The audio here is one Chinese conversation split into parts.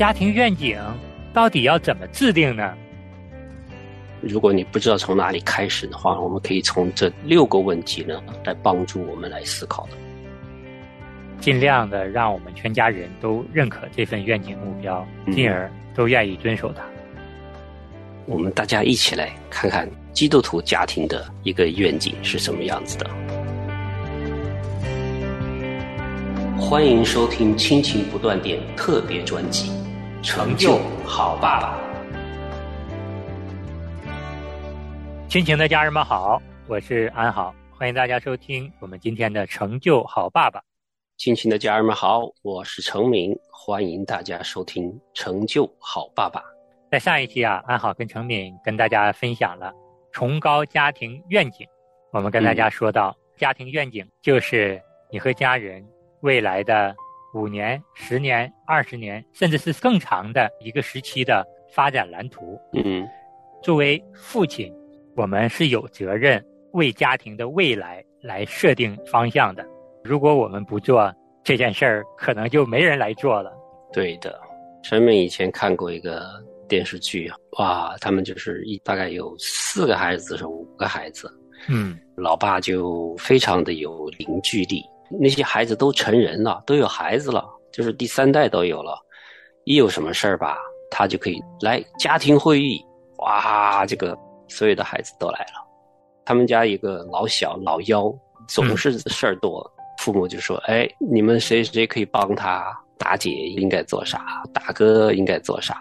家庭愿景到底要怎么制定呢？如果你不知道从哪里开始的话，我们可以从这六个问题呢来帮助我们来思考的。尽量的让我们全家人都认可这份愿景目标，进而都愿意遵守它。我们大家一起来看看基督徒家庭的一个愿景是什么样子的。欢迎收听亲情不断电特别专辑《成就好爸爸》。亲情的家人们好，我是安好，欢迎大家收听我们今天的《成就好爸爸》。亲情的家人们好，我是程明，欢迎大家收听《成就好爸爸》。在上一期啊，安好跟程敏跟大家分享了崇高家庭愿景。我们跟大家说到，家庭愿景就是你和家人。未来的五年、十年、二十年，甚至是更长的一个时期的发展蓝图。嗯，作为父亲，我们是有责任为家庭的未来来设定方向的。如果我们不做这件事儿，可能就没人来做了。对的，陈敏以前看过一个电视剧，哇，他们就是一大概有四个孩子是五个孩子，嗯，老爸就非常的有凝聚力。那些孩子都成人了，都有孩子了，就是第三代都有了。一有什么事儿吧，他就可以来家庭会议，哇，这个所有的孩子都来了。他们家一个老小老幺总是事儿多，父母就说：“哎，你们谁谁可以帮他？大姐应该做啥？大哥应该做啥？”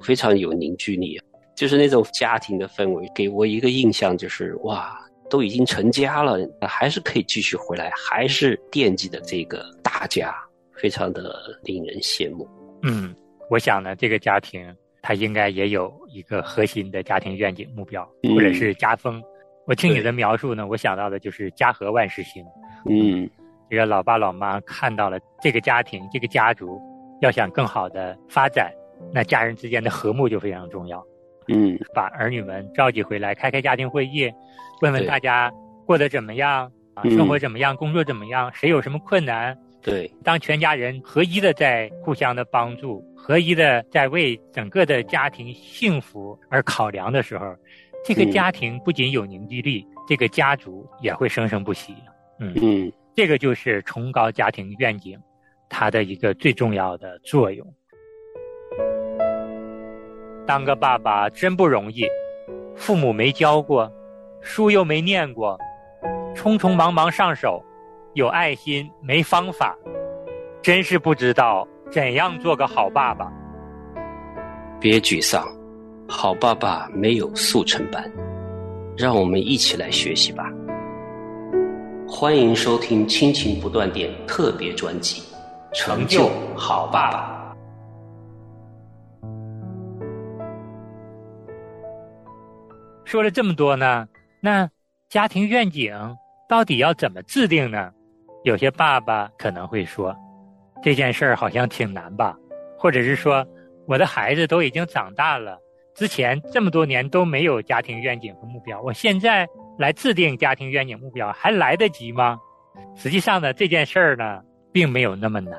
非常有凝聚力，就是那种家庭的氛围，给我一个印象就是哇。都已经成家了，还是可以继续回来，还是惦记的这个大家，非常的令人羡慕。嗯，我想呢，这个家庭他应该也有一个核心的家庭愿景目标，或者是家风。我听你的描述呢，我想到的就是家和万事兴。嗯，这个老爸老妈看到了这个家庭，这个家族要想更好的发展，那家人之间的和睦就非常重要。嗯，把儿女们召集回来，开开家庭会议，问问大家过得怎么样啊，生活怎么样，工作怎么样，谁有什么困难？对，当全家人合一的在互相的帮助，合一的在为整个的家庭幸福而考量的时候，这个家庭不仅有凝聚力，这个家族也会生生不息。嗯嗯，这个就是崇高家庭愿景，它的一个最重要的作用。当个爸爸真不容易，父母没教过，书又没念过，匆匆忙忙上手，有爱心没方法，真是不知道怎样做个好爸爸。别沮丧，好爸爸没有速成班，让我们一起来学习吧。欢迎收听亲情不断电特别专辑《成就好爸爸》。说了这么多呢，那家庭愿景到底要怎么制定呢？有些爸爸可能会说，这件事儿好像挺难吧，或者是说，我的孩子都已经长大了，之前这么多年都没有家庭愿景和目标，我现在来制定家庭愿景目标还来得及吗？实际上呢，这件事儿呢，并没有那么难。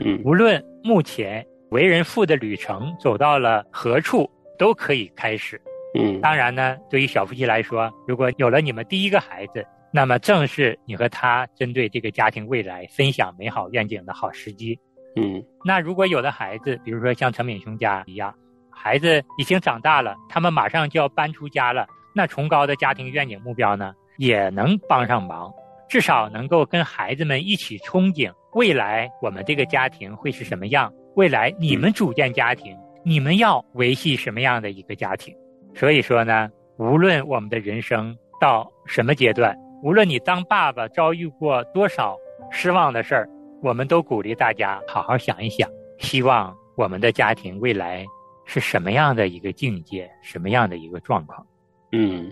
嗯，无论目前为人父的旅程走到了何处，都可以开始。嗯，当然呢，对于小夫妻来说，如果有了你们第一个孩子，那么正是你和他针对这个家庭未来分享美好愿景的好时机。嗯，那如果有的孩子，比如说像陈敏雄家一样，孩子已经长大了，他们马上就要搬出家了，那崇高的家庭愿景目标呢，也能帮上忙，至少能够跟孩子们一起憧憬未来我们这个家庭会是什么样，未来你们组建家庭，你们要维系什么样的一个家庭。所以说呢，无论我们的人生到什么阶段，无论你当爸爸遭遇过多少失望的事儿，我们都鼓励大家好好想一想，希望我们的家庭未来是什么样的一个境界，什么样的一个状况。嗯，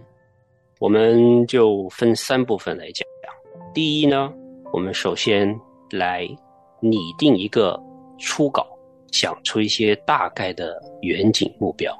我们就分三部分来讲。第一呢，我们首先来拟定一个初稿，想出一些大概的远景目标。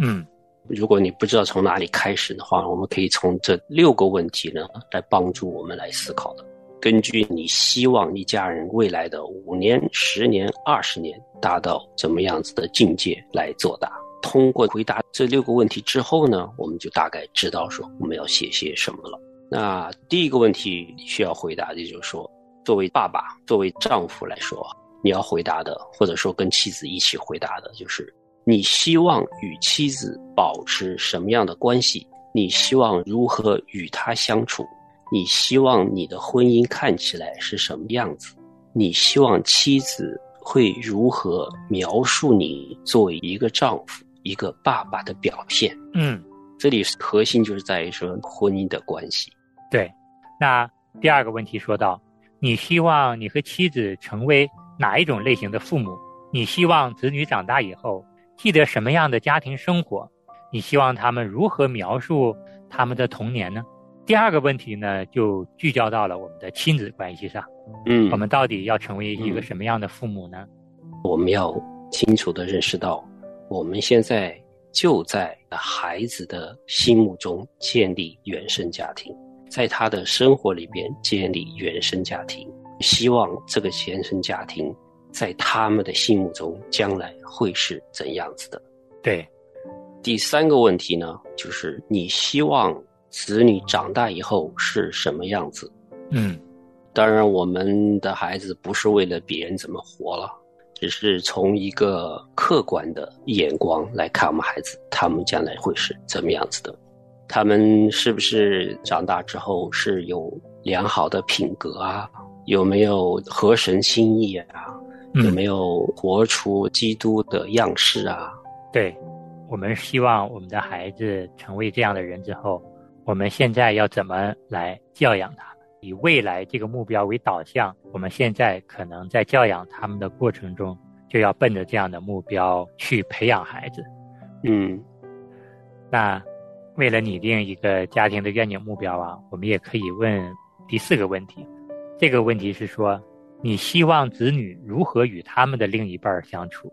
嗯。如果你不知道从哪里开始的话，我们可以从这六个问题呢来帮助我们来思考的。根据你希望一家人未来的五年、十年、二十年达到怎么样子的境界来作答。通过回答这六个问题之后呢，我们就大概知道说我们要写些什么了。那第一个问题需要回答的就是说，作为爸爸、作为丈夫来说，你要回答的，或者说跟妻子一起回答的，就是你希望与妻子保持什么样的关系？你希望如何与她相处？你希望你的婚姻看起来是什么样子？你希望妻子会如何描述你作为一个丈夫、一个爸爸的表现？嗯，这里核心就是在于说婚姻的关系。对。那第二个问题说到，你希望你和妻子成为哪一种类型的父母？你希望子女长大以后记得什么样的家庭生活？你希望他们如何描述他们的童年呢？第二个问题呢，就聚焦到了我们的亲子关系上。嗯，我们到底要成为一个什么样的父母呢？我们要清楚地认识到，我们现在就在孩子的心目中建立原生家庭，在他的生活里边建立原生家庭，希望这个原生家庭在他们的心目中将来会是怎样子的。对。第三个问题呢，就是你希望。子女长大以后是什么样子？嗯，当然，我们的孩子不是为了别人怎么活了，只是从一个客观的眼光来看我们孩子，他们将来会是怎么样子的？他们是不是长大之后是有良好的品格啊？有没有合神心意啊？有没有活出基督的样式啊？对，我们希望我们的孩子成为这样的人之后。我们现在要怎么来教养他们？以未来这个目标为导向，我们现在可能在教养他们的过程中，就要奔着这样的目标去培养孩子。嗯，那为了拟定一个家庭的愿景目标啊，我们也可以问第四个问题。这个问题是说，你希望子女如何与他们的另一半相处？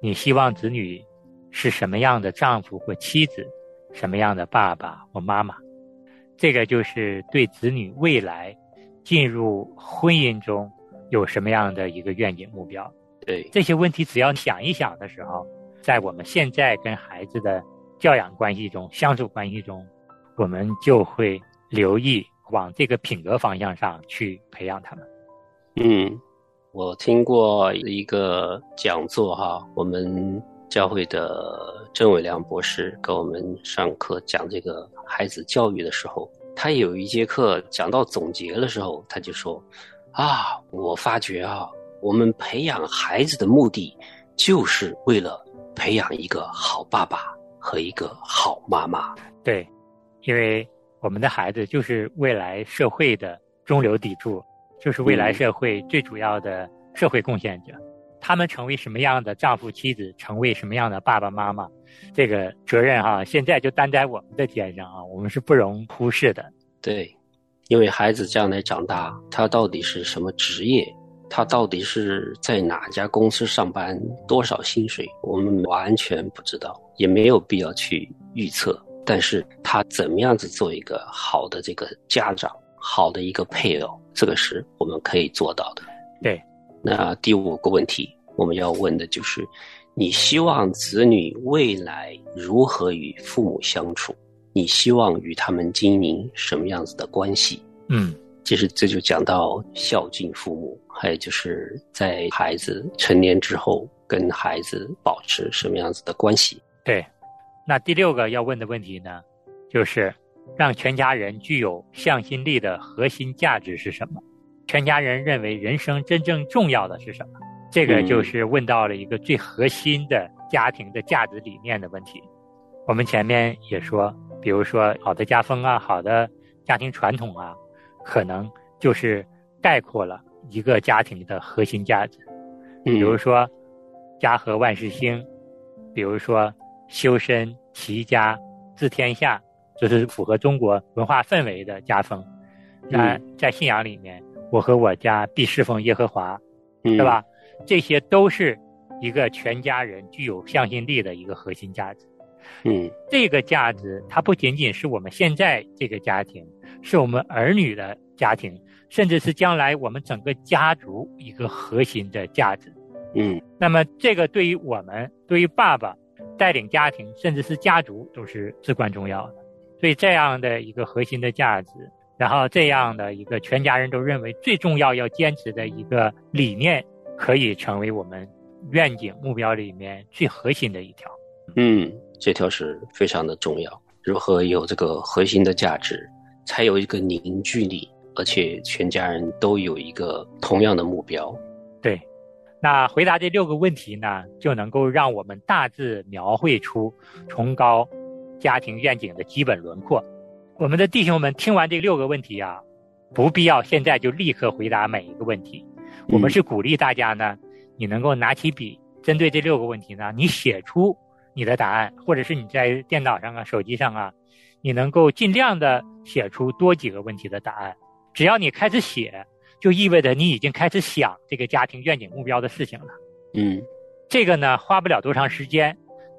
你希望子女是什么样的丈夫或妻子？什么样的爸爸或妈妈？这个就是对子女未来进入婚姻中有什么样的一个愿景目标？对这些问题，只要想一想的时候，在我们现在跟孩子的教养关系中、相处关系中，我们就会留意往这个品格方向上去培养他们。嗯，我听过一个讲座哈，我们教会的郑伟良博士给我们上课讲这个。孩子教育的时候，他有一节课讲到总结的时候，他就说：“啊，我发觉啊，我们培养孩子的目的，就是为了培养一个好爸爸和一个好妈妈。”对，因为我们的孩子就是未来社会的中流砥柱，就是未来社会最主要的社会贡献者。他们成为什么样的丈夫妻子，成为什么样的爸爸妈妈，这个责任哈，现在就担在我们的肩上啊，我们是不容忽视的。对，因为孩子将来长大，他到底是什么职业，他到底是在哪家公司上班，多少薪水，我们完全不知道，也没有必要去预测。但是他怎么样子做一个好的这个家长，好的一个配偶，这个是我们可以做到的。对。那第五个问题，我们要问的就是：你希望子女未来如何与父母相处？你希望与他们经营什么样子的关系？嗯，其实这就讲到孝敬父母，还有就是在孩子成年之后，跟孩子保持什么样子的关系？对。那第六个要问的问题呢，就是让全家人具有向心力的核心价值是什么？全家人认为人生真正重要的是什么？这个就是问到了一个最核心的家庭的价值理念的问题。我们前面也说，比如说好的家风啊，好的家庭传统啊，可能就是概括了一个家庭的核心价值。比如说家和万事兴，比如说修身齐家治天下，这是符合中国文化氛围的家风。那在信仰里面。我和我家必侍奉耶和华，是吧？这些都是一个全家人具有向心力的一个核心价值。嗯，这个价值它不仅仅是我们现在这个家庭，是我们儿女的家庭，甚至是将来我们整个家族一个核心的价值。嗯，那么这个对于我们，对于爸爸带领家庭，甚至是家族，都是至关重要的。所以这样的一个核心的价值，然后这样的一个全家人都认为最重要要坚持的一个理念，可以成为我们愿景目标里面最核心的一条。嗯，这条是非常的重要。如何有这个核心的价值，才有一个凝聚力，而且全家人都有一个同样的目标。对。那回答这六个问题呢，就能够让我们大致描绘出崇高家庭愿景的基本轮廓。我们的弟兄们听完这六个问题啊，不必要现在就立刻回答每一个问题。我们是鼓励大家呢，你能够拿起笔，针对这六个问题呢，你写出你的答案，或者是你在电脑上啊、手机上啊，你能够尽量的写出多几个问题的答案。只要你开始写。就意味着你已经开始想这个家庭愿景目标的事情了。嗯，这个呢花不了多长时间，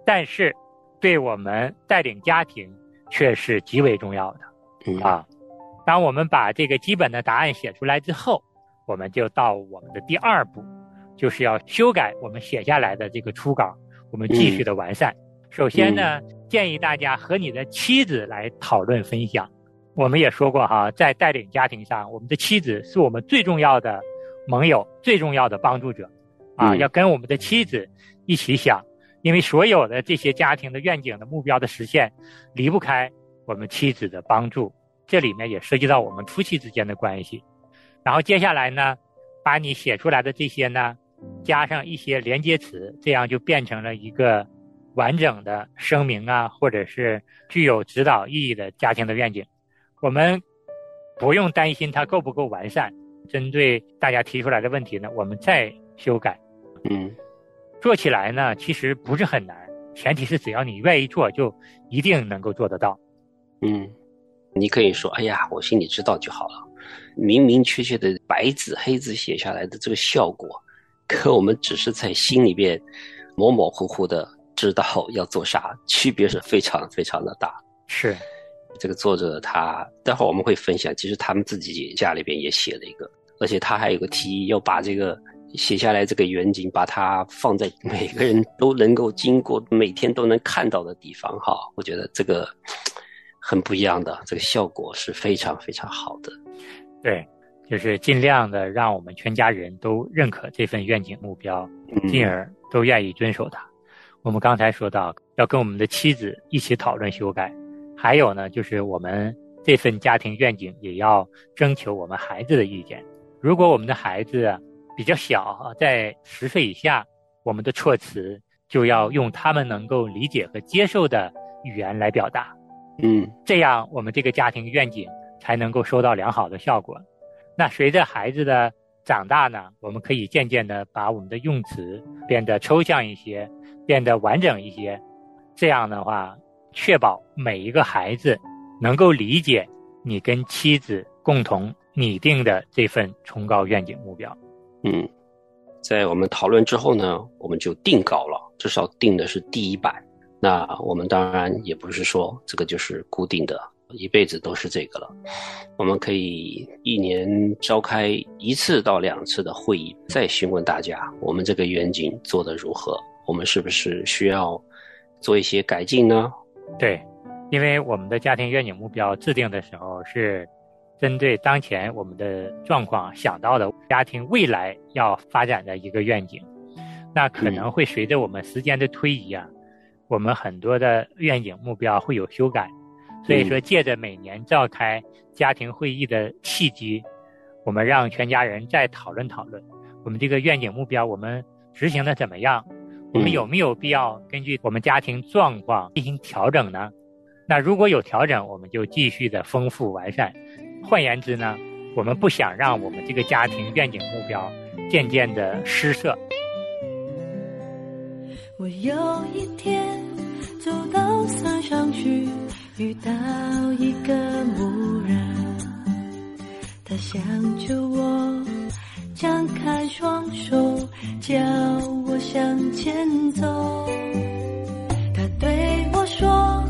但是对我们带领家庭却是极为重要的。嗯啊，当我们把这个基本的答案写出来之后，我们就到我们的第二步，就是要修改我们写下来的这个初稿，我们继续的完善。首先呢，建议大家和你的妻子来讨论分享。我们也说过哈，在带领家庭上，我们的妻子是我们最重要的盟友，最重要的帮助者，啊，要跟我们的妻子一起想，因为所有的这些家庭的愿景的目标的实现，离不开我们妻子的帮助。这里面也涉及到我们夫妻之间的关系。然后接下来呢，把你写出来的这些呢，加上一些连接词，这样就变成了一个完整的声明啊，或者是具有指导意义的家庭的愿景。我们不用担心它够不够完善。针对大家提出来的问题呢，我们再修改。嗯，做起来呢，其实不是很难，前提是只要你愿意做，就一定能够做得到。嗯，你可以说：“哎呀，我心里知道就好了。”明明确确的白纸黑字写下来的这个效果，可我们只是在心里边模模糊糊的知道要做啥，区别是非常非常的大。是。这个作者他待会儿我们会分享，其实他们自己家里边也写了一个，而且他还有个提议，要把这个写下来这个远景，把它放在每个人都能够经过、每天都能看到的地方。哈，我觉得这个很不一样的，这个效果是非常非常好的。对，就是尽量的让我们全家人都认可这份愿景目标，进而都愿意遵守它。我们刚才说到，要跟我们的妻子一起讨论修改。还有呢，就是我们这份家庭愿景也要征求我们孩子的意见。如果我们的孩子比较小，在十岁以下，我们的措辞就要用他们能够理解和接受的语言来表达。嗯，这样我们这个家庭愿景才能够收到良好的效果。那随着孩子的长大呢，我们可以渐渐的把我们的用词变得抽象一些，变得完整一些。这样的话。确保每一个孩子能够理解你跟妻子共同拟定的这份崇高愿景目标。嗯，在我们讨论之后呢，我们就定稿了，至少定的是第一版。那我们当然也不是说这个就是固定的，一辈子都是这个了。我们可以一年召开一次到两次的会议，再询问大家我们这个愿景做的如何，我们是不是需要做一些改进呢？对，因为我们的家庭愿景目标制定的时候是针对当前我们的状况想到的家庭未来要发展的一个愿景，那可能会随着我们时间的推移啊，我们很多的愿景目标会有修改，所以说借着每年召开家庭会议的契机，我们让全家人再讨论讨论，我们这个愿景目标我们执行的怎么样。我们有没有必要根据我们家庭状况进行调整呢？那如果有调整，我们就继续的丰富完善。换言之呢，我们不想让我们这个家庭愿景目标渐渐的失色。我有一天走到山上去，遇到一个牧人，他想着我。张开双手，叫我向前走。他对我说：“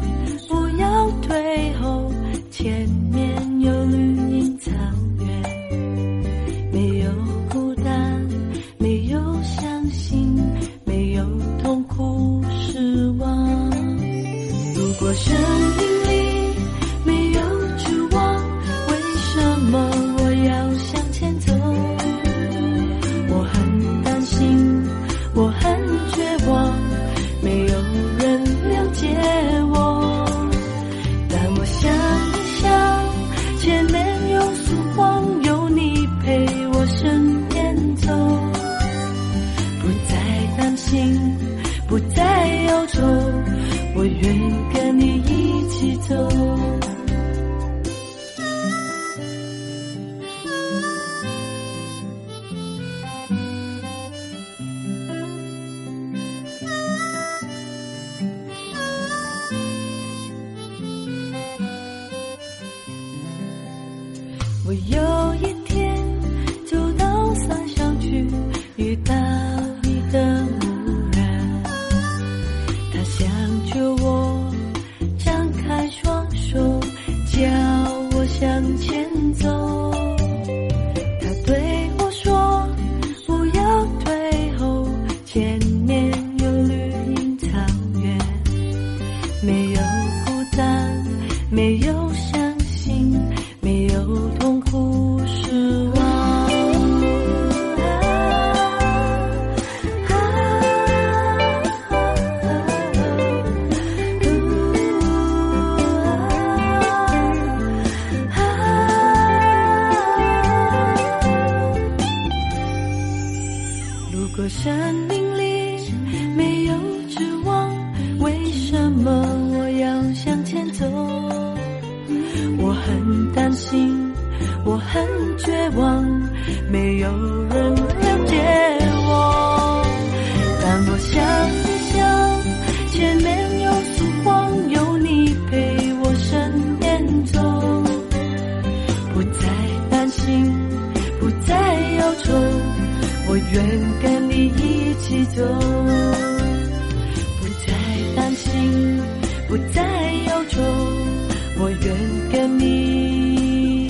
我愿跟你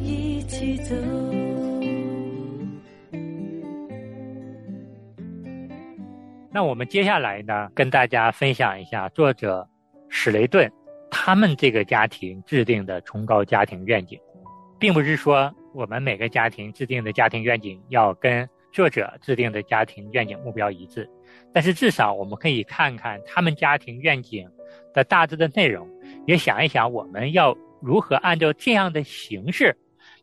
一起走。那我们接下来呢，跟大家分享一下作者史雷顿他们这个家庭制定的崇高家庭愿景，并不是说我们每个家庭制定的家庭愿景要跟作者制定的家庭愿景目标一致，但是至少我们可以看看他们家庭愿景的大致的内容，也想一想我们要如何按照这样的形式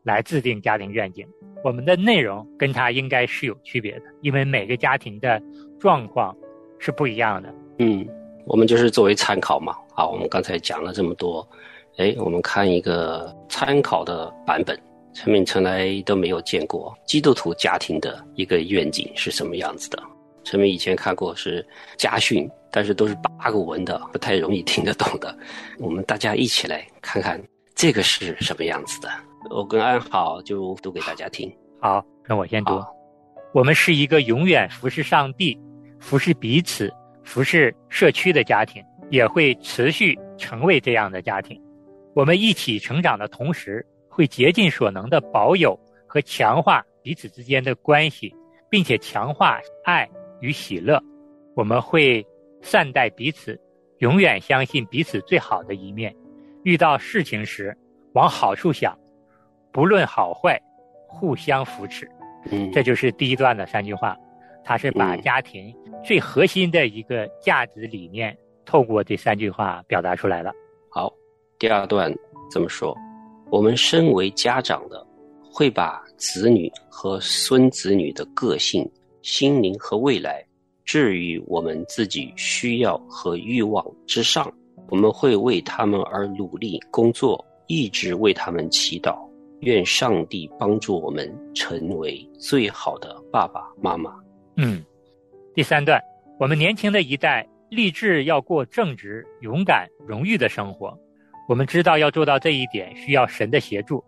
来制定家庭愿景。我们的内容跟它应该是有区别的，因为每个家庭的状况是不一样的。嗯，我们就是作为参考嘛。好，我们刚才讲了这么多，哎，我们看一个参考的版本。陈敏从来都没有见过基督徒家庭的一个愿景是什么样子的。陈明以前看过是家训，但是都是八股文的，不太容易听得懂的。我们大家一起来看看这个是什么样子的。我跟安好就读给大家听。好，那我先读。我们是一个永远服侍上帝、服侍彼此、服侍社区的家庭，也会持续成为这样的家庭。我们一起成长的同时，会竭尽所能的保有和强化彼此之间的关系，并且强化爱与喜乐。我们会善待彼此，永远相信彼此最好的一面。遇到事情时，往好处想，不论好坏，互相扶持。嗯，这就是第一段的三句话，它是把嗯家庭最核心的一个价值理念，透过这三句话表达出来了。好，第二段怎么说：我们身为家长的，会把子女和孙子女的个性、心灵和未来置于我们自己需要和欲望之上。我们会为他们而努力工作，一直为他们祈祷。愿上帝帮助我们成为最好的爸爸妈妈。嗯，第三段，我们年轻的一代立志要过正直、勇敢、荣誉的生活。我们知道要做到这一点需要神的协助，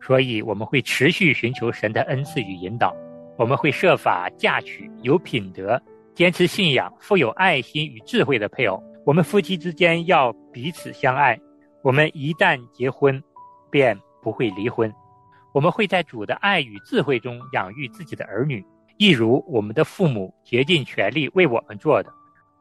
所以我们会持续寻求神的恩赐与引导。我们会设法嫁娶有品德、坚持信仰、富有爱心与智慧的配偶。我们夫妻之间要彼此相爱。我们一旦结婚，便不会离婚。我们会在主的爱与智慧中养育自己的儿女，一如我们的父母竭尽全力为我们做的。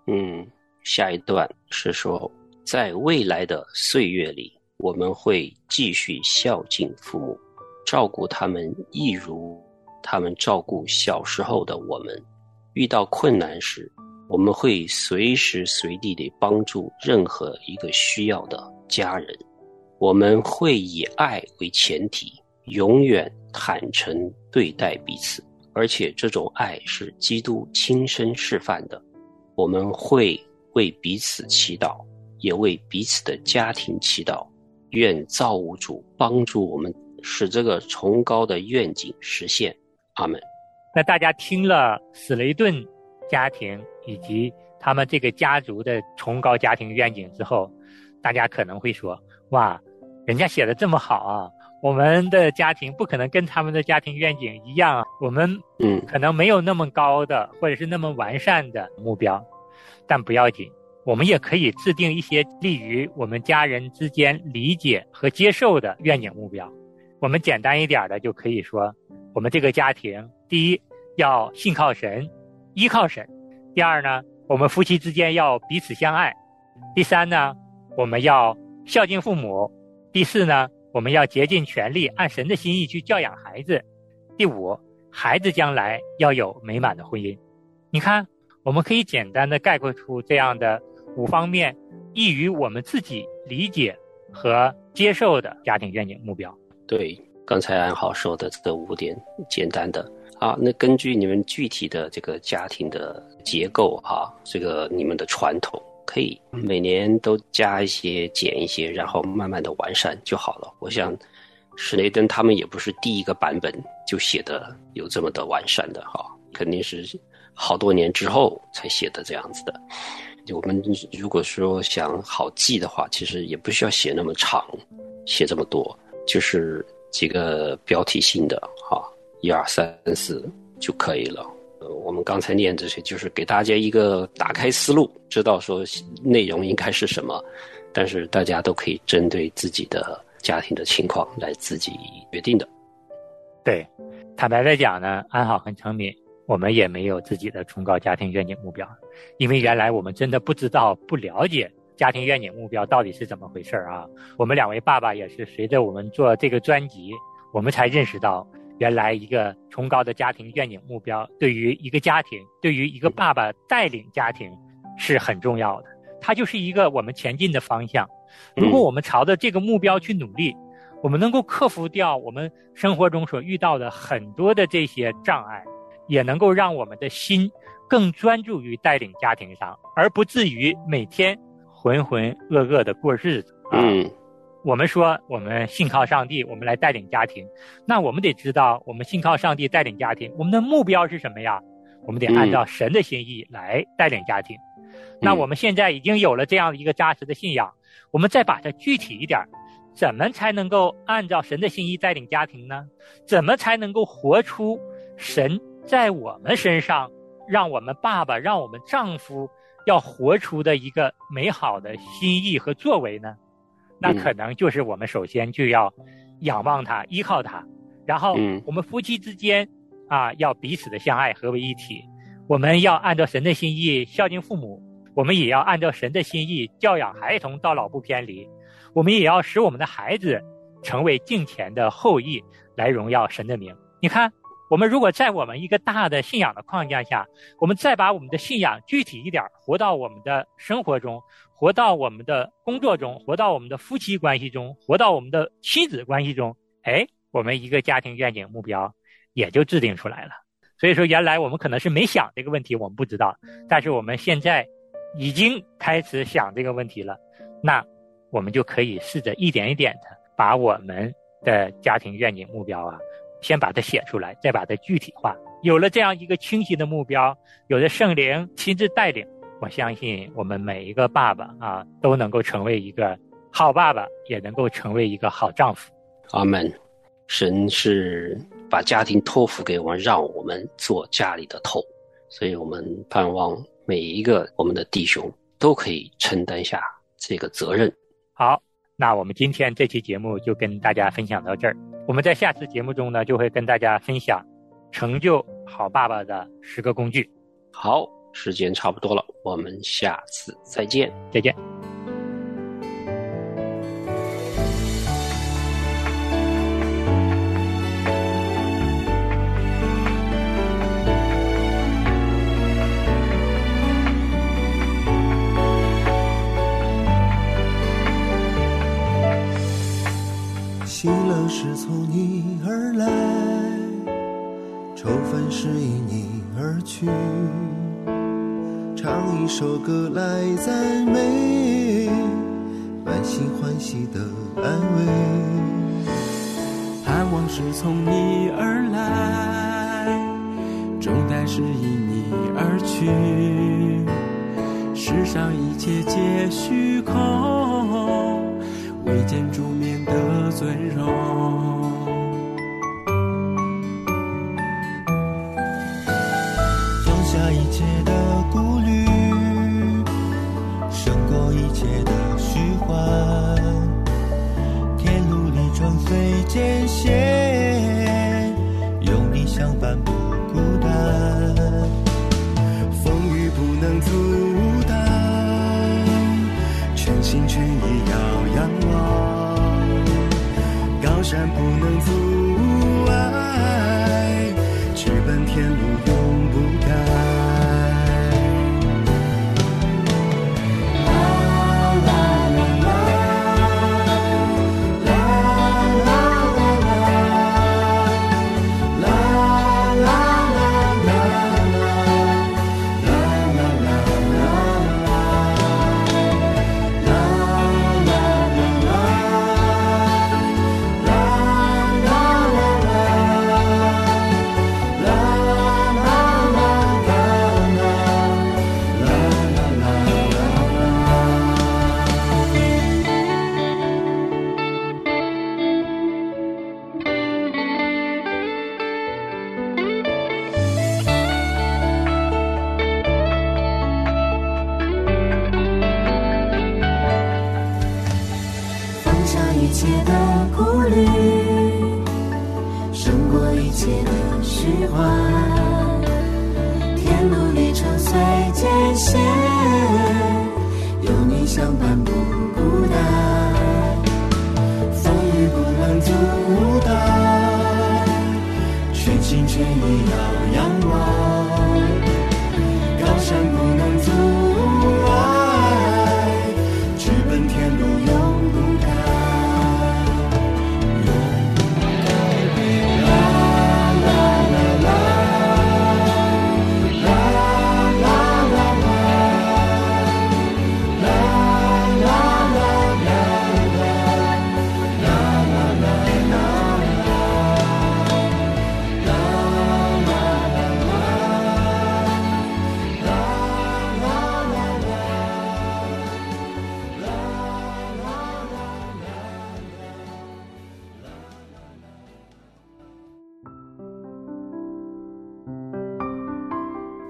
嗯，下一段是说，在未来的岁月里，我们会继续孝敬父母，照顾他们，一如他们照顾小时候的我们。遇到困难时，我们会随时随地地帮助任何一个需要的家人。我们会以爱为前提，永远坦诚对待彼此，而且这种爱是基督亲身示范的。我们会为彼此祈祷，也为彼此的家庭祈祷。愿造物主帮助我们，使这个崇高的愿景实现。阿门。那大家听了史雷顿家庭以及他们这个家族的崇高家庭愿景之后，大家可能会说：“哇，人家写的这么好啊！我们的家庭不可能跟他们的家庭愿景一样啊，我们嗯可能没有那么高的或者是那么完善的目标，但不要紧，我们也可以制定一些利于我们家人之间理解和接受的愿景目标。我们简单一点的就可以说，我们这个家庭，第一要信靠神，依靠神；第二呢，我们夫妻之间要彼此相爱；第三呢，我们要孝敬父母；第四呢，我们要竭尽全力按神的心意去教养孩子；第五，孩子将来要有美满的婚姻。你看，我们可以简单的概括出这样的五方面，易于我们自己理解和接受的家庭愿景目标。对，刚才安好说的这五点简单的啊，那根据你们具体的这个家庭的结构哈，这个你们的传统，可以每年都加一些、减一些，然后慢慢的完善就好了。我想，史雷登他们也不是第一个版本就写的有这么的完善的哈，肯定是好多年之后才写的这样子的。我们如果说想好记的话，其实也不需要写那么长，写这么多，就是几个标题性的哈。一二三四就可以了。呃，我们刚才念这些，就是给大家一个打开思路，知道说内容应该是什么，但是大家都可以针对自己的家庭的情况来自己决定的。对，坦白来讲呢，安好和成敏，我们也没有自己的崇高家庭愿景目标，因为原来我们真的不知道、不了解家庭愿景目标到底是怎么回事啊。我们两位爸爸也是随着我们做这个专辑，我们才认识到。原来一个崇高的家庭愿景目标，对于一个家庭，对于一个爸爸带领家庭是很重要的。它就是一个我们前进的方向。如果我们朝着这个目标去努力，我们能够克服掉我们生活中所遇到的很多的这些障碍，也能够让我们的心更专注于带领家庭上，而不至于每天浑浑噩噩的过日子。嗯。我们说，我们信靠上帝，我们来带领家庭。那我们得知道，我们信靠上帝带领家庭，我们的目标是什么呀？我们得按照神的心意来带领家庭。那我们现在已经有了这样一个扎实的信仰，我们再把它具体一点，怎么才能够按照神的心意带领家庭呢？怎么才能够活出神在我们身上，让我们爸爸、让我们丈夫要活出的一个美好的心意和作为呢？那可能就是我们首先就要仰望他、依靠他，然后我们夫妻之间啊要彼此的相爱、合为一体。我们要按照神的心意孝敬父母，我们也要按照神的心意教养孩童到老不偏离。我们也要使我们的孩子成为敬虔的后裔，来荣耀神的名。你看，我们如果在我们一个大的信仰的框架下，我们再把我们的信仰具体一点，活到我们的生活中。活到我们的工作中，活到我们的夫妻关系中，活到我们的亲子关系中，哎，我们一个家庭愿景目标也就制定出来了。所以说，原来我们可能是没想这个问题，我们不知道，但是我们现在已经开始想这个问题了。那我们就可以试着一点一点的把我们的家庭愿景目标啊，先把它写出来，再把它具体化。有了这样一个清晰的目标，有了圣灵亲自带领。我相信我们每一个爸爸啊，都能够成为一个好爸爸，也能够成为一个好丈夫。阿门。神是把家庭托付给我们，让我们做家里的头，所以我们盼望每一个我们的弟兄都可以承担下这个责任。好，那我们今天这期节目就跟大家分享到这儿。我们在下次节目中呢，就会跟大家分享成就好爸爸的十个工具。好。时间差不多了，我们下次再见，再见。是从你而来，愁烦是因你而去。唱一首歌来赞美，满心欢喜的安慰。盼望是从你而来，重担是因你而去。世上一切皆虚空，唯见主尊荣放下一切的顾虑胜过一切的虚幻。天路里穿随艰险有你相伴不孤单。风雨不能阻山不的释怀。天路历程虽艰险，有你相伴不孤单。风雨不能阻挡，全心全意要仰望。高山不能阻